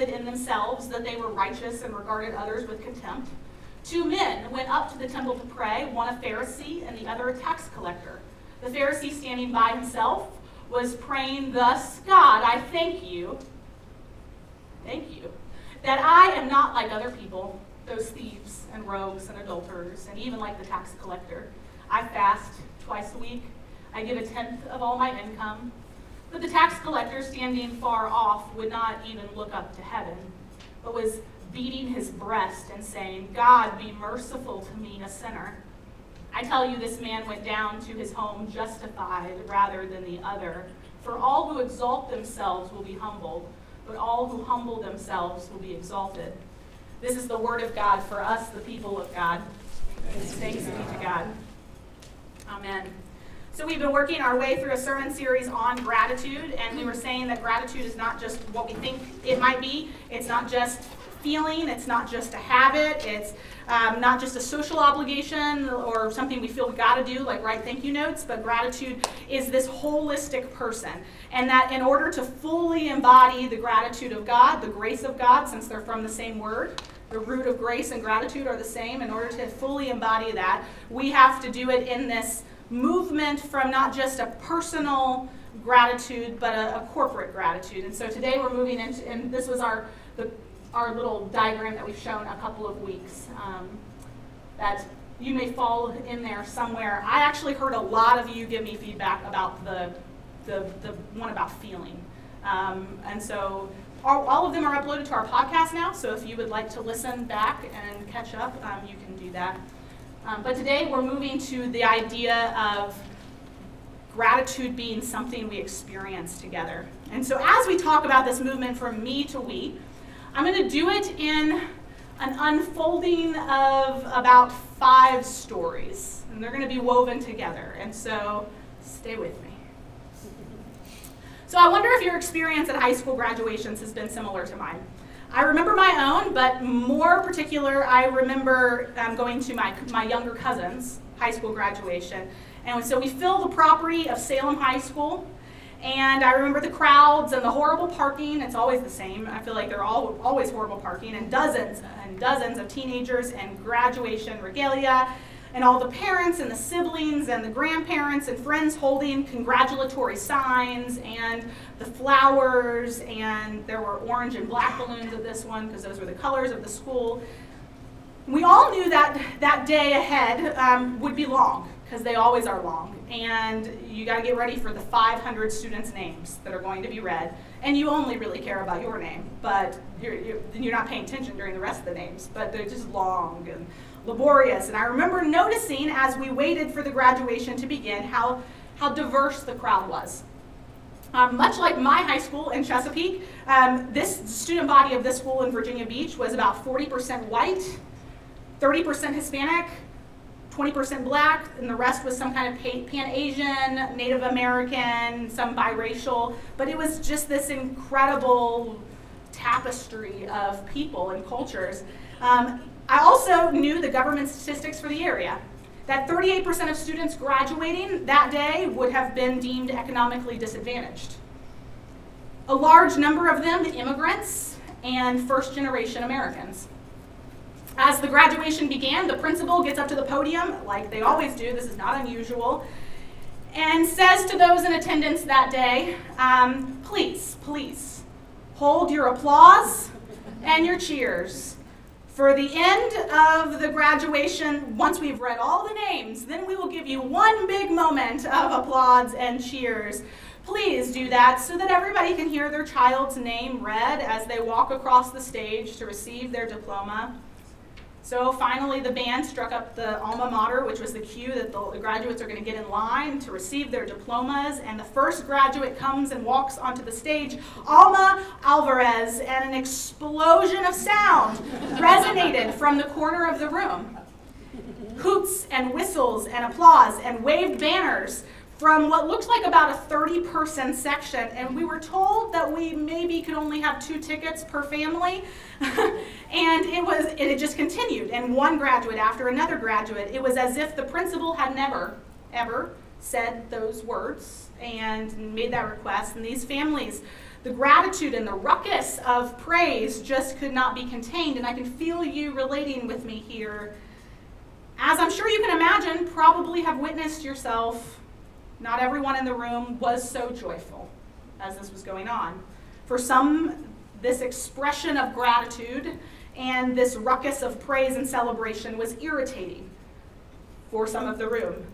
trusted in themselves that they were righteous and regarded others with contempt. Two men went up to the temple to pray, one a Pharisee and the other a tax collector. The Pharisee, standing by himself, was praying thus God, I thank you, thank you, that I am not like other people, those thieves and rogues and adulterers, and even like the tax collector. I fast twice a week, I give a tenth of all my income. But the tax collector, standing far off, would not even look up to heaven, but was beating his breast and saying, God, be merciful to me, a sinner. I tell you, this man went down to his home justified rather than the other. For all who exalt themselves will be humbled, but all who humble themselves will be exalted. This is the word of God for us, the people of God. Thanks be to God. Amen. So we've been working our way through a sermon series on gratitude, and we were saying that gratitude is not just what we think it might be. It's not just feeling. It's not just a habit. It's um, not just a social obligation or something we feel we got to do, like write thank you notes. But gratitude is this holistic person, and that in order to fully embody the gratitude of God, the grace of God, since they're from the same word, the root of grace and gratitude are the same. In order to fully embody that, we have to do it in this movement from not just a personal gratitude, but a, a corporate gratitude. And so today we're moving into, and this was our the, our little diagram that we've shown a couple of weeks. Um, that you may fall in there somewhere. I actually heard a lot of you give me feedback about the the, the one about feeling, um, and so. All, of them are uploaded to our podcast now, so if you would like to listen back and catch up, um, you can do that. Um, but today we're moving to the idea of gratitude being something we experience together. And so as we talk about this movement from me to we, I'm going to do it in an unfolding of about five stories. And they're going to be woven together. And so stay with me. So I wonder if your experience at high school graduations has been similar to mine. I remember my own, but more particular, I remember um, going to my, my younger cousin's high school graduation. And so we filled the property of Salem High School. And I remember the crowds and the horrible parking. It's always the same. I feel like they're all always horrible parking, and dozens and dozens of teenagers and graduation regalia. And all the parents and the siblings and the grandparents and friends holding congratulatory signs and the flowers and there were orange and black balloons at this one because those were the colors of the school. We all knew that that day ahead um, would be long because they always are long. And you got to get ready for the 500 students names that are going to be read. And you only really care about your name but you're, you're, you're not paying attention during the rest of the names but they're just long and laborious. And I remember noticing as we waited for the graduation to begin how, how diverse the crowd was. Um, much like my high school in Chesapeake, um, this student body of this school in Virginia Beach was about 40% white, 30% Hispanic, 20% black, and the rest was some kind of Pan Asian, Native American, some biracial. But it was just this incredible tapestry of people and cultures. Um, I also knew the government statistics for the area. That 38% of students graduating that day would have been deemed economically disadvantaged. A large number of them immigrants and first generation Americans. As the graduation began, the principal gets up to the podium, like they always do, this is not unusual, and says to those in attendance that day, um, please, please, hold your applause and your cheers for the end of the graduation, once we've read all the names, then we will give you one big moment of applause and cheers. Please do that so that everybody can hear their child's name read as they walk across the stage to receive their diploma. So finally, the band struck up the alma mater, which was the cue that the graduates are going to get in line to receive their diplomas. And the first graduate comes and walks onto the stage, Alma Alvarez, and an explosion of sound resonated from the corner of the room. Hoots and whistles and applause and waved banners from what looked like about a 30 person section, and we were told that we maybe could only have two tickets per family. and it was it just continued, and one graduate after another graduate. It was as if the principal had never, ever said those words and made that request. And these families, the gratitude and the ruckus of praise just could not be contained. And I can feel you relating with me here. As I'm sure you can imagine, probably have witnessed yourself not everyone in the room was so joyful as this was going on. For some, this expression of gratitude and this ruckus of praise and celebration was irritating for some of the room.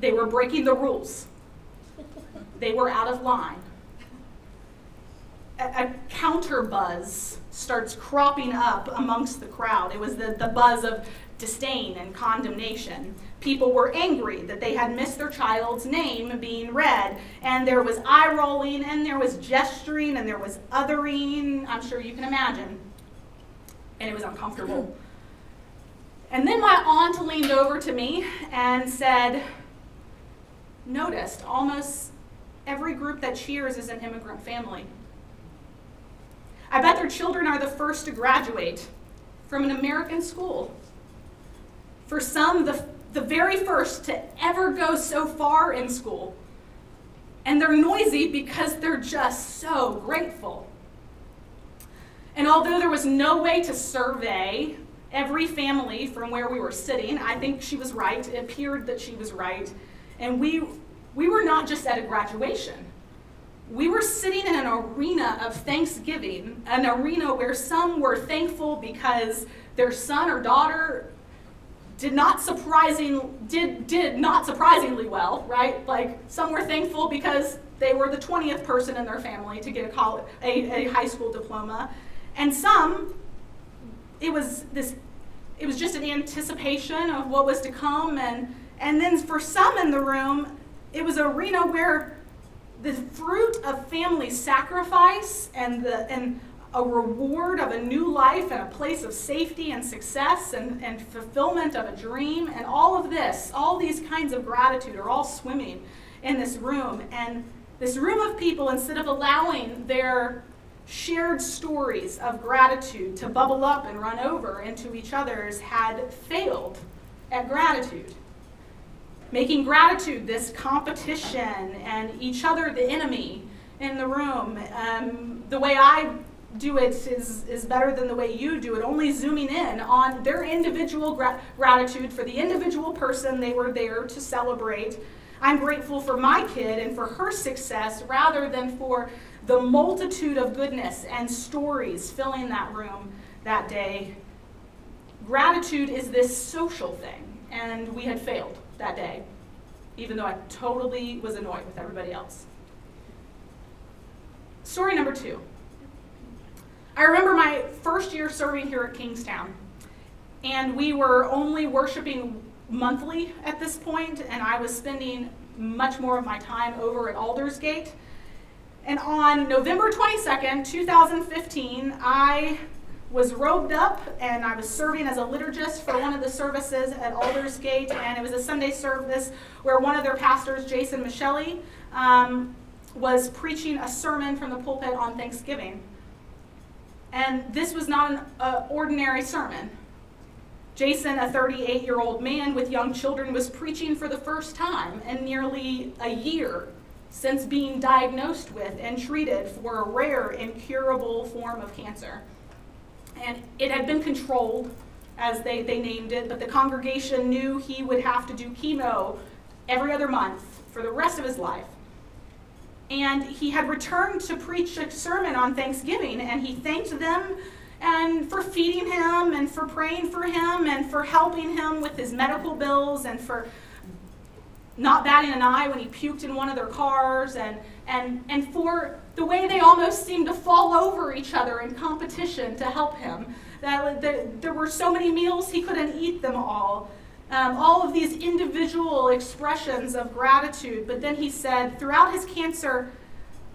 They were breaking the rules, they were out of line. A, a counter buzz starts cropping up amongst the crowd. It was the, the buzz of disdain and condemnation. People were angry that they had missed their child's name being read, and there was eye rolling, and there was gesturing, and there was othering. I'm sure you can imagine. And it was uncomfortable. Hmm. And then my aunt leaned over to me and said, Noticed almost every group that cheers is an immigrant family. I bet their children are the first to graduate from an American school. For some, the, the very first to ever go so far in school. And they're noisy because they're just so grateful. And although there was no way to survey every family from where we were sitting, I think she was right. It appeared that she was right. And we, we were not just at a graduation. We were sitting in an arena of thanksgiving, an arena where some were thankful because their son or daughter did not surprising did did not surprisingly well, right? Like some were thankful because they were the 20th person in their family to get a college, a, a high school diploma, and some it was this it was just an anticipation of what was to come and and then for some in the room it was an arena where the fruit of family sacrifice and the and a reward of a new life and a place of safety and success and, and fulfillment of a dream. And all of this, all these kinds of gratitude are all swimming in this room. And this room of people, instead of allowing their shared stories of gratitude to bubble up and run over into each other's, had failed at gratitude. Making gratitude this competition and each other the enemy in the room. Um, the way I do it is, is better than the way you do it, only zooming in on their individual gra- gratitude for the individual person they were there to celebrate. I'm grateful for my kid and for her success rather than for the multitude of goodness and stories filling that room that day. Gratitude is this social thing, and we had failed that day, even though I totally was annoyed with everybody else. Story number two. I remember my first year serving here at Kingstown, and we were only worshiping monthly at this point, and I was spending much more of my time over at Aldersgate. And on November 22nd, 2015, I was robed up and I was serving as a liturgist for one of the services at Aldersgate, and it was a Sunday service where one of their pastors, Jason Micheli, um, was preaching a sermon from the pulpit on Thanksgiving. And this was not an uh, ordinary sermon. Jason, a 38 year old man with young children, was preaching for the first time in nearly a year since being diagnosed with and treated for a rare, incurable form of cancer. And it had been controlled, as they, they named it, but the congregation knew he would have to do chemo every other month for the rest of his life and he had returned to preach a sermon on Thanksgiving, and he thanked them and for feeding him and for praying for him and for helping him with his medical bills and for not batting an eye when he puked in one of their cars and and and for the way they almost seemed to fall over each other in competition to help him. That there, there were so many meals he couldn't eat them all um, all of these individual expressions of gratitude. But then he said, throughout his cancer,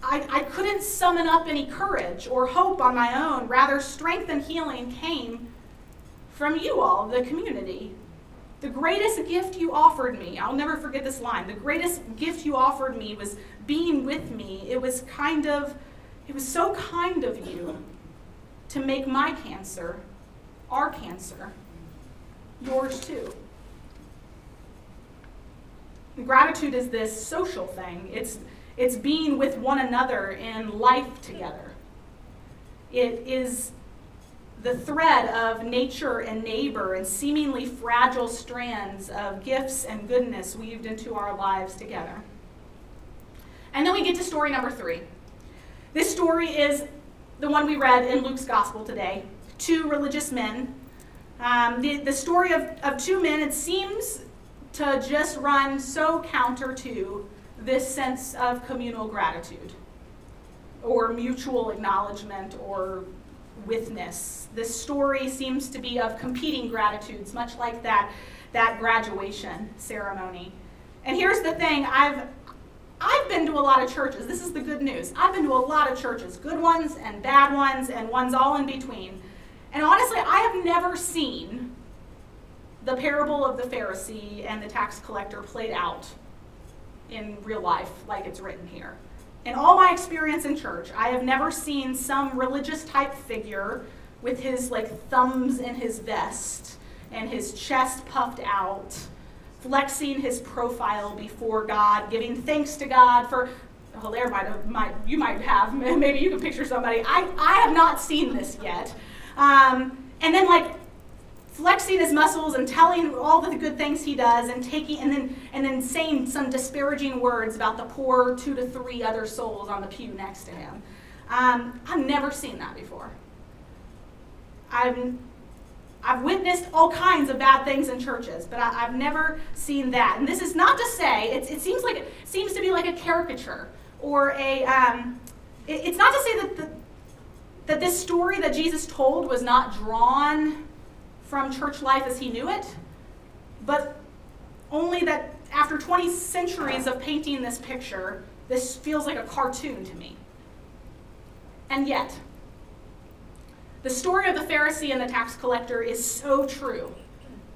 I, I couldn't summon up any courage or hope on my own. Rather, strength and healing came from you all, the community. The greatest gift you offered me, I'll never forget this line. The greatest gift you offered me was being with me. It was kind of, it was so kind of you to make my cancer, our cancer, yours too. Gratitude is this social thing. It's it's being with one another in life together. It is the thread of nature and neighbor and seemingly fragile strands of gifts and goodness weaved into our lives together. And then we get to story number three. This story is the one we read in Luke's gospel today two religious men. Um, the, the story of, of two men, it seems to just run so counter to this sense of communal gratitude or mutual acknowledgement or witness. This story seems to be of competing gratitudes, much like that, that graduation ceremony. And here's the thing I've, I've been to a lot of churches. This is the good news. I've been to a lot of churches, good ones and bad ones, and ones all in between. And honestly, I have never seen the parable of the Pharisee and the tax collector played out in real life like it's written here. In all my experience in church, I have never seen some religious type figure with his like thumbs in his vest and his chest puffed out, flexing his profile before God, giving thanks to God for Hilaire might have, might, you might have, maybe you can picture somebody. I, I have not seen this yet. Um, and then like flexing his muscles and telling all the good things he does and taking and then and then saying some disparaging words about the poor two to three other souls on the pew next to him. Um, I've never seen that before. I've I've witnessed all kinds of bad things in churches, but I, have never seen that. And this is not to say it, it seems like it seems to be like a caricature or a. Um, it, it's not to say that the, that this story that Jesus told was not drawn from church life as he knew it, but only that after 20 centuries of painting this picture, this feels like a cartoon to me. And yet, the story of the Pharisee and the tax collector is so true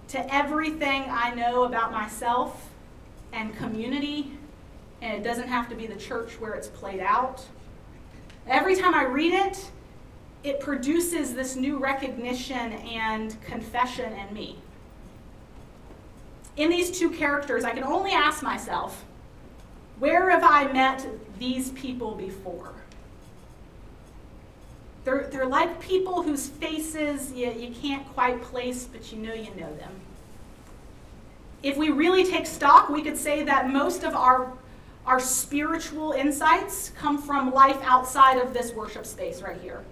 to everything I know about myself and community, and it doesn't have to be the church where it's played out. Every time I read it, it produces this new recognition and confession in me. In these two characters, I can only ask myself, where have I met these people before? They're, they're like people whose faces you, you can't quite place, but you know you know them. If we really take stock, we could say that most of our, our spiritual insights come from life outside of this worship space right here.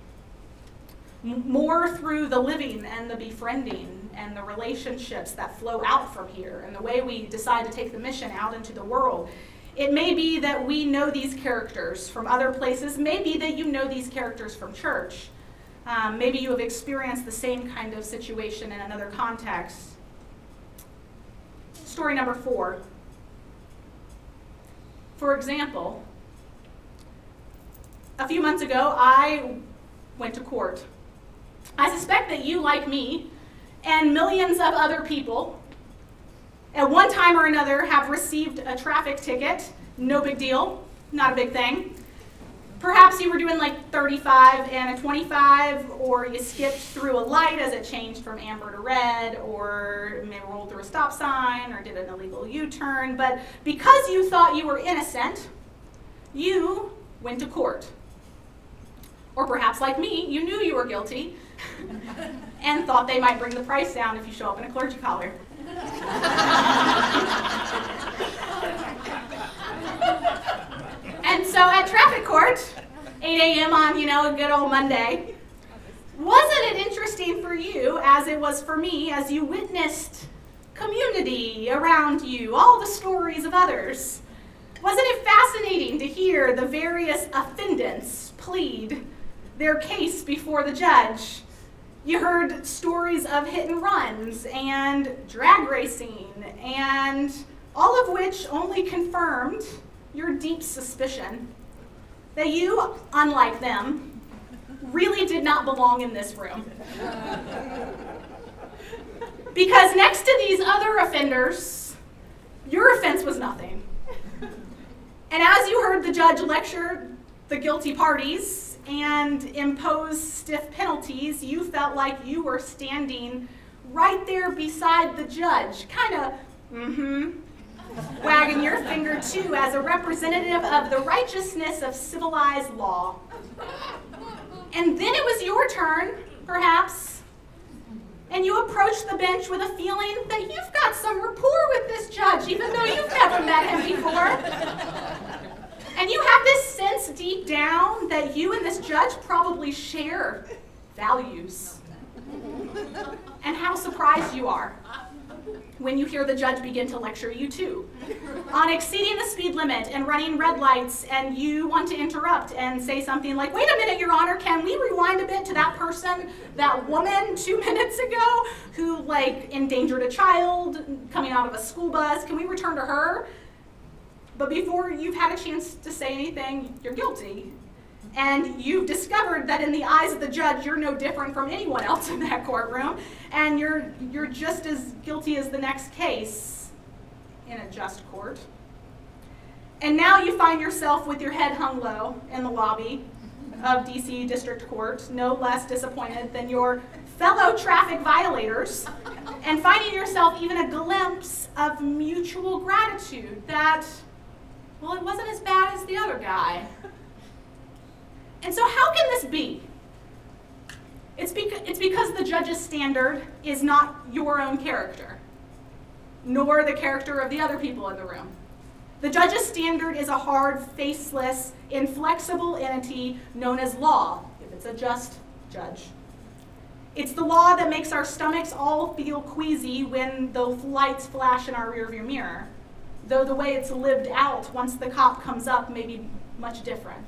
More through the living and the befriending and the relationships that flow out from here and the way we decide to take the mission out into the world. It may be that we know these characters from other places. Maybe that you know these characters from church. Um, maybe you have experienced the same kind of situation in another context. Story number four. For example, a few months ago, I went to court. I suspect that you, like me, and millions of other people, at one time or another, have received a traffic ticket. No big deal, not a big thing. Perhaps you were doing like 35 and a 25, or you skipped through a light as it changed from amber to red, or maybe rolled through a stop sign, or did an illegal U turn. But because you thought you were innocent, you went to court. Or perhaps, like me, you knew you were guilty and thought they might bring the price down if you show up in a clergy collar. and so at traffic court, 8 a.m. on, you know, a good old Monday, wasn't it interesting for you, as it was for me, as you witnessed community around you, all the stories of others? Wasn't it fascinating to hear the various offendants plead their case before the judge? You heard stories of hit and runs and drag racing, and all of which only confirmed your deep suspicion that you, unlike them, really did not belong in this room. because next to these other offenders, your offense was nothing. And as you heard the judge lecture the guilty parties and impose stiff penalties, you felt like you were standing right there beside the judge, kind of, mm hmm, wagging your finger too as a representative of the righteousness of civilized law. And then it was your turn, perhaps, and you approached the bench with a feeling that you've got some rapport with this judge, even though you've never met him before. And you have this sense deep down that you and this judge probably share values. And how surprised you are when you hear the judge begin to lecture you too on exceeding the speed limit and running red lights and you want to interrupt and say something like wait a minute your honor can we rewind a bit to that person that woman two minutes ago who like endangered a child coming out of a school bus can we return to her before you've had a chance to say anything you're guilty. And you've discovered that in the eyes of the judge you're no different from anyone else in that courtroom. And you're you're just as guilty as the next case in a just court. And now you find yourself with your head hung low in the lobby of DC District Court no less disappointed than your fellow traffic violators and finding yourself even a glimpse of mutual gratitude that well it wasn't as bad as the other guy and so, how can this be? It's, beca- it's because the judge's standard is not your own character, nor the character of the other people in the room. The judge's standard is a hard, faceless, inflexible entity known as law, if it's a just judge. It's the law that makes our stomachs all feel queasy when the lights flash in our rearview mirror, though the way it's lived out once the cop comes up may be much different.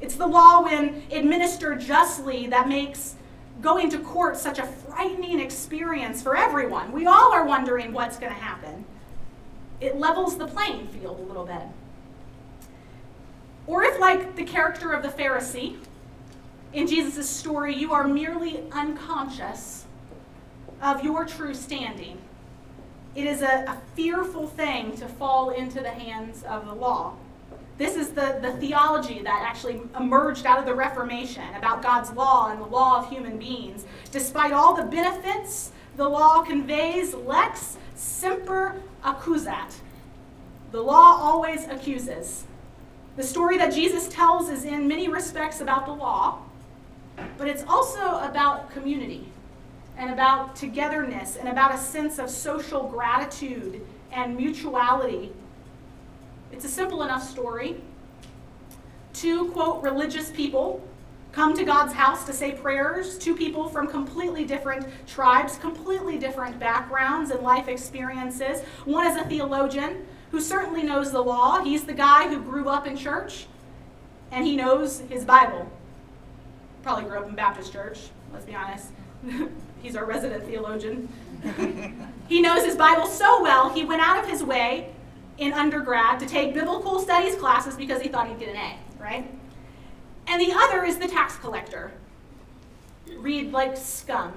It's the law, when administered justly, that makes going to court such a frightening experience for everyone. We all are wondering what's going to happen. It levels the playing field a little bit. Or if, like the character of the Pharisee in Jesus' story, you are merely unconscious of your true standing, it is a, a fearful thing to fall into the hands of the law. This is the, the theology that actually emerged out of the Reformation about God's law and the law of human beings. Despite all the benefits the law conveys, lex semper accusat. The law always accuses. The story that Jesus tells is in many respects about the law, but it's also about community and about togetherness and about a sense of social gratitude and mutuality. It's a simple enough story. Two, quote, religious people come to God's house to say prayers. Two people from completely different tribes, completely different backgrounds and life experiences. One is a theologian who certainly knows the law. He's the guy who grew up in church and he knows his Bible. Probably grew up in Baptist church, let's be honest. He's our resident theologian. he knows his Bible so well, he went out of his way in undergrad to take biblical studies classes because he thought he'd get an A, right? And the other is the tax collector, read like scum,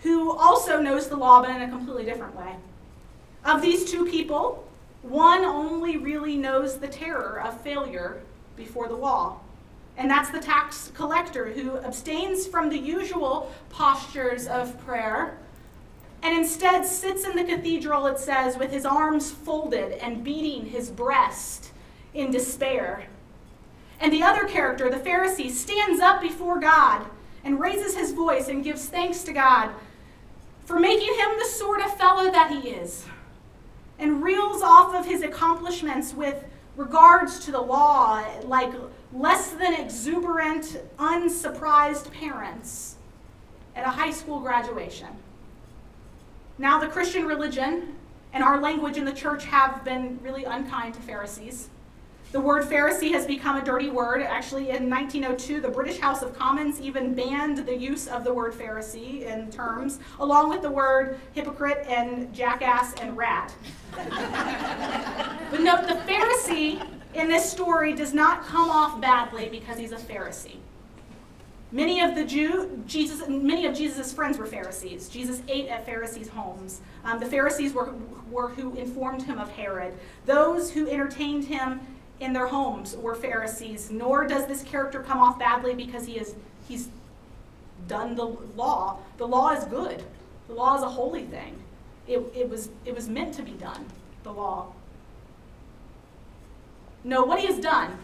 who also knows the law but in a completely different way. Of these two people, one only really knows the terror of failure before the law. And that's the tax collector who abstains from the usual postures of prayer and instead sits in the cathedral, it says, with his arms folded and beating his breast in despair. And the other character, the Pharisee, stands up before God and raises his voice and gives thanks to God for making him the sort of fellow that he is, and reels off of his accomplishments with regards to the law, like less than exuberant, unsurprised parents at a high school graduation. Now, the Christian religion and our language in the church have been really unkind to Pharisees. The word Pharisee has become a dirty word. Actually, in 1902, the British House of Commons even banned the use of the word Pharisee in terms, along with the word hypocrite and jackass and rat. but note, the Pharisee in this story does not come off badly because he's a Pharisee. Many of the Jew, Jesus, many of Jesus' friends were Pharisees. Jesus ate at Pharisees' homes. Um, the Pharisees were, were who informed him of Herod. Those who entertained him in their homes were Pharisees, nor does this character come off badly because he is he's done the law. The law is good. The law is a holy thing. It, it, was, it was meant to be done, the law. No, what he has done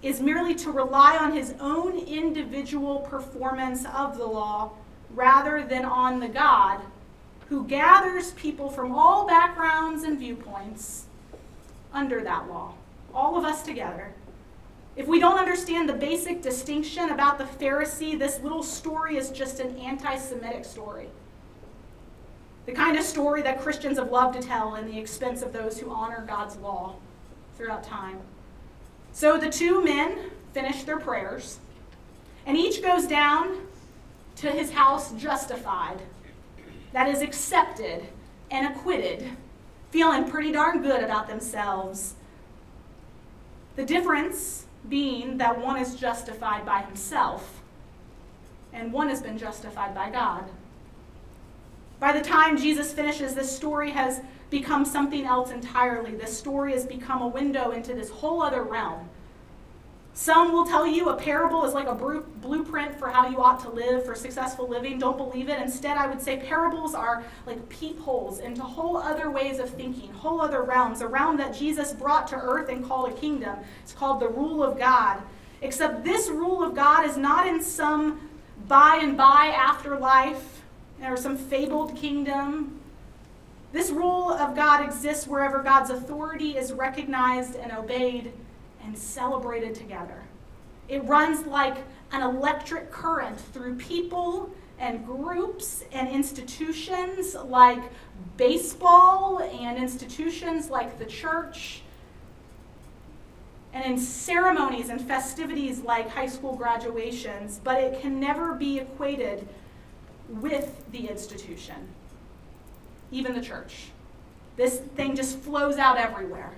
is merely to rely on his own individual performance of the law rather than on the God who gathers people from all backgrounds and viewpoints under that law all of us together. If we don't understand the basic distinction about the Pharisee, this little story is just an anti Semitic story. The kind of story that Christians have loved to tell in the expense of those who honor God's law throughout time. So the two men finish their prayers, and each goes down to his house justified, that is, accepted and acquitted, feeling pretty darn good about themselves the difference being that one is justified by himself and one has been justified by God. By the time Jesus finishes, this story has become something else entirely. This story has become a window into this whole other realm some will tell you a parable is like a blueprint for how you ought to live, for successful living. Don't believe it. Instead, I would say parables are like peepholes into whole other ways of thinking, whole other realms, a realm that Jesus brought to earth and called a kingdom. It's called the rule of God. Except this rule of God is not in some by and by afterlife or some fabled kingdom. This rule of God exists wherever God's authority is recognized and obeyed and celebrated together. It runs like an electric current through people and groups and institutions like baseball and institutions like the church and in ceremonies and festivities like high school graduations, but it can never be equated with the institution, even the church. This thing just flows out everywhere.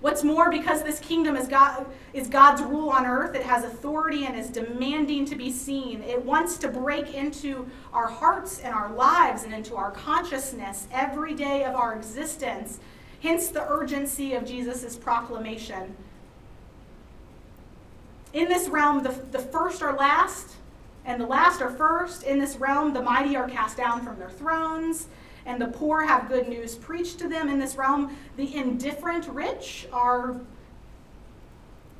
What's more, because this kingdom is, God, is God's rule on earth, it has authority and is demanding to be seen. It wants to break into our hearts and our lives and into our consciousness every day of our existence. Hence the urgency of Jesus' proclamation. In this realm, the, the first are last, and the last are first. In this realm, the mighty are cast down from their thrones and the poor have good news preached to them in this realm. The indifferent rich are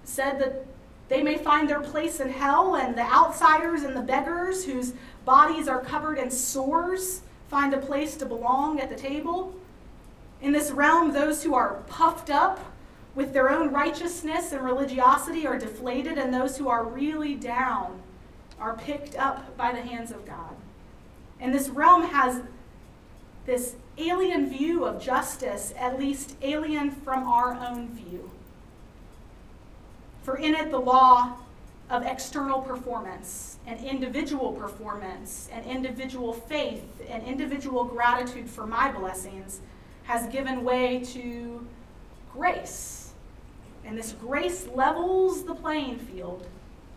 said that They may find their place in hell, and the outsiders and the beggars whose bodies are covered in sores find a place to belong at the table. In this realm, those who are puffed up with their own righteousness and religiosity are deflated, and those who are really down are picked up by the hands of God. And this realm has this alien view of justice, at least alien from our own view. For in it, the law of external performance and individual performance and individual faith and individual gratitude for my blessings has given way to grace. And this grace levels the playing field.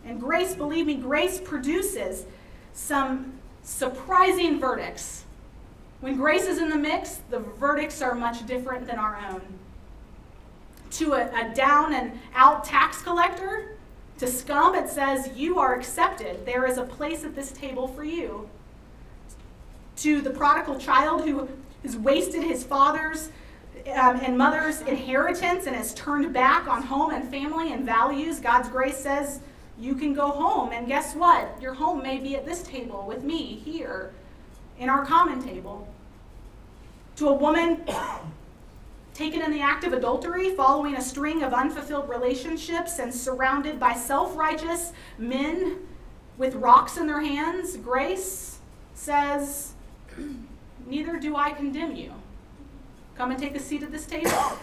And grace, believe me, grace produces some surprising verdicts. When grace is in the mix, the verdicts are much different than our own. To a, a down and out tax collector, to scum, it says, You are accepted. There is a place at this table for you. To the prodigal child who has wasted his father's um, and mother's inheritance and has turned back on home and family and values, God's grace says, You can go home. And guess what? Your home may be at this table with me here in our common table. To a woman taken in the act of adultery, following a string of unfulfilled relationships, and surrounded by self righteous men with rocks in their hands, grace says, Neither do I condemn you. Come and take a seat at this table.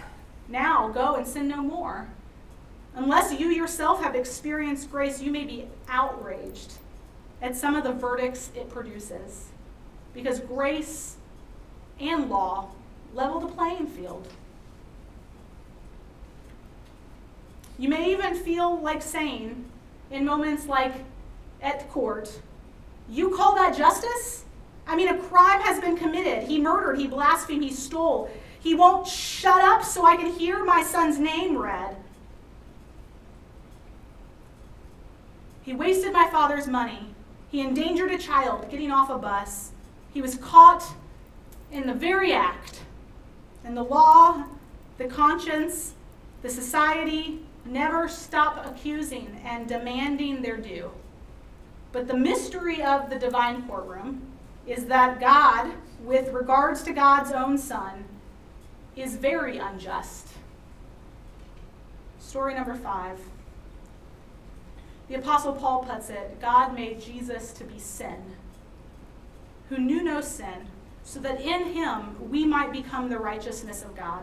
Now go and sin no more. Unless you yourself have experienced grace, you may be outraged at some of the verdicts it produces. Because grace and law level the playing field. You may even feel like saying, in moments like at court, You call that justice? I mean, a crime has been committed. He murdered, he blasphemed, he stole. He won't shut up so I can hear my son's name read. He wasted my father's money. He endangered a child getting off a bus. He was caught in the very act. And the law, the conscience, the society, never stop accusing and demanding their due. But the mystery of the divine courtroom is that God, with regards to God's own Son, is very unjust. Story number five. The Apostle Paul puts it God made Jesus to be sin, who knew no sin, so that in him we might become the righteousness of God.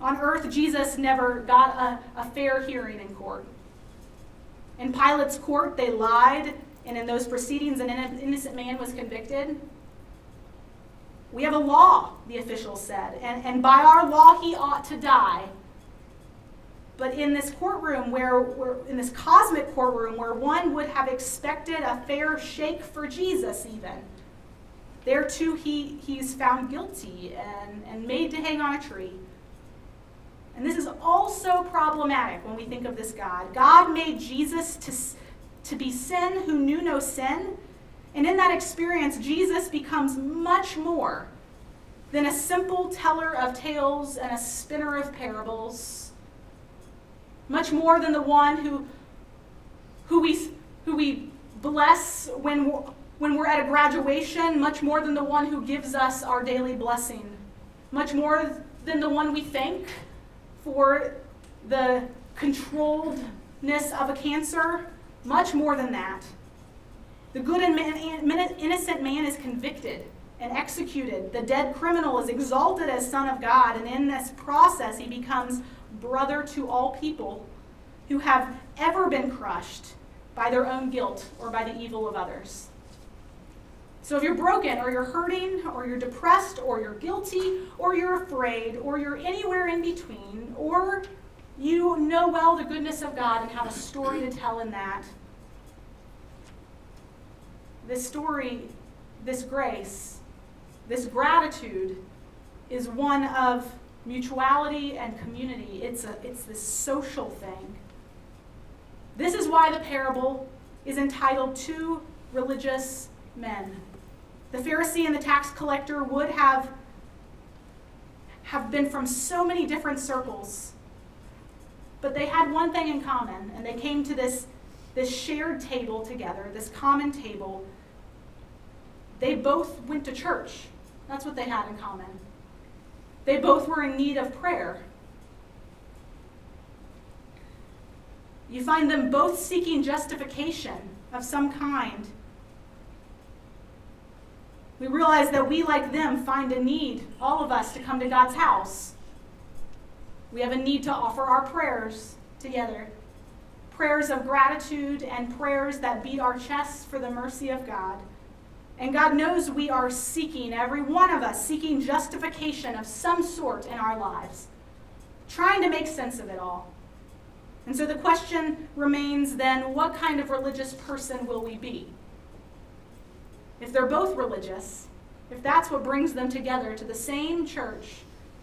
On earth, Jesus never got a, a fair hearing in court. In Pilate's court, they lied, and in those proceedings, an innocent man was convicted. We have a law, the officials said, and, and by our law, he ought to die. But in this courtroom, where, where in this cosmic courtroom, where one would have expected a fair shake for Jesus, even, there too he, he's found guilty and, and made to hang on a tree. And this is also problematic when we think of this God. God made Jesus to, to be sin who knew no sin. And in that experience, Jesus becomes much more than a simple teller of tales and a spinner of parables. Much more than the one who, who, we, who we bless when we're, when we're at a graduation, much more than the one who gives us our daily blessing. Much more than the one we thank for the controlledness of a cancer, much more than that. The good and innocent man is convicted and executed. The dead criminal is exalted as Son of God, and in this process, he becomes brother to all people who have ever been crushed by their own guilt or by the evil of others. So if you're broken, or you're hurting, or you're depressed, or you're guilty, or you're afraid, or you're anywhere in between, or you know well the goodness of God and have a story to tell in that, this story, this grace, this gratitude is one of mutuality and community. It's, a, it's this social thing. This is why the parable is entitled Two Religious Men. The Pharisee and the tax collector would have, have been from so many different circles. but they had one thing in common, and they came to this, this shared table together, this common table. They both went to church. That's what they had in common. They both were in need of prayer. You find them both seeking justification of some kind. We realize that we, like them, find a need, all of us, to come to God's house. We have a need to offer our prayers together prayers of gratitude and prayers that beat our chests for the mercy of God. And God knows we are seeking, every one of us, seeking justification of some sort in our lives, trying to make sense of it all. And so the question remains then what kind of religious person will we be? If they're both religious, if that's what brings them together to the same church,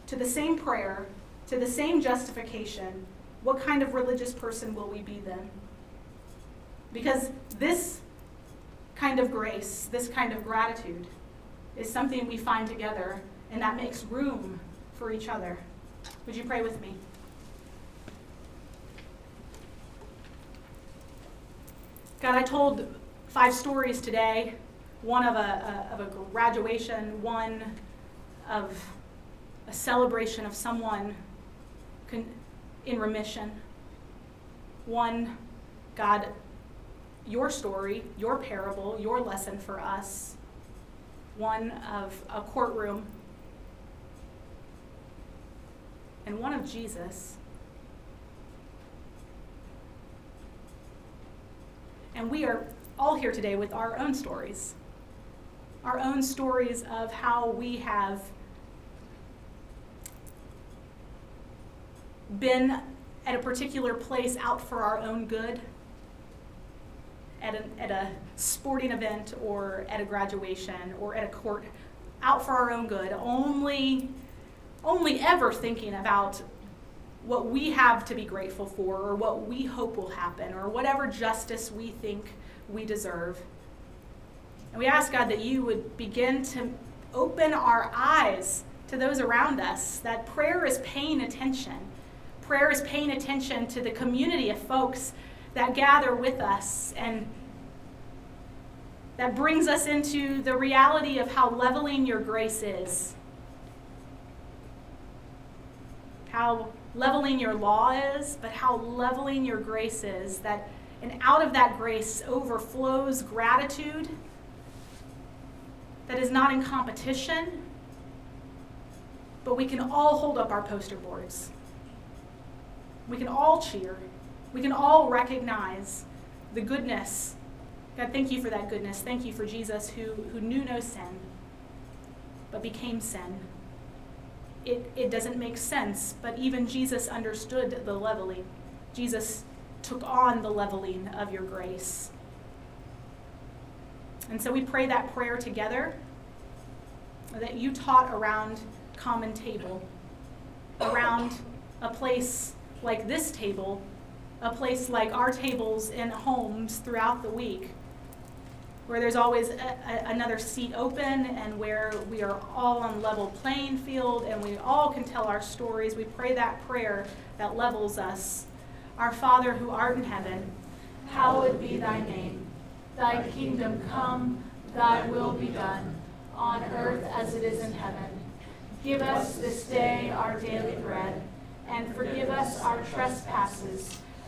to the same prayer, to the same justification, what kind of religious person will we be then? Because this kind of grace, this kind of gratitude, is something we find together, and that makes room for each other. Would you pray with me? God, I told five stories today one of a, a, of a graduation, one of a celebration of someone in remission, one, God, your story, your parable, your lesson for us, one of a courtroom, and one of Jesus. And we are all here today with our own stories, our own stories of how we have been at a particular place out for our own good, at a, at a sporting event or at a graduation or at a court, out for our own good, only, only ever thinking about what we have to be grateful for or what we hope will happen or whatever justice we think we deserve. And we ask God that you would begin to open our eyes to those around us, that prayer is paying attention. Prayer is paying attention to the community of folks that gather with us and that brings us into the reality of how leveling your grace is. How leveling your law is, but how leveling your grace is. That and out of that grace overflows gratitude that is not in competition, but we can all hold up our poster boards. We can all cheer. We can all recognize the goodness. God, thank you for that goodness. Thank you for Jesus who, who knew no sin, but became sin. It, it doesn't make sense, but even Jesus understood the leveling. Jesus took on the leveling of your grace. And so we pray that prayer together that you taught around common table, around a place like this table, a place like our tables in homes throughout the week, where there's always a, a, another seat open and where we are all on level playing field and we all can tell our stories. We pray that prayer that levels us. Our Father who art in heaven, hallowed be thy name. Thy kingdom come, thy will be done, on earth as it is in heaven. Give us this day our daily bread, and forgive us our trespasses,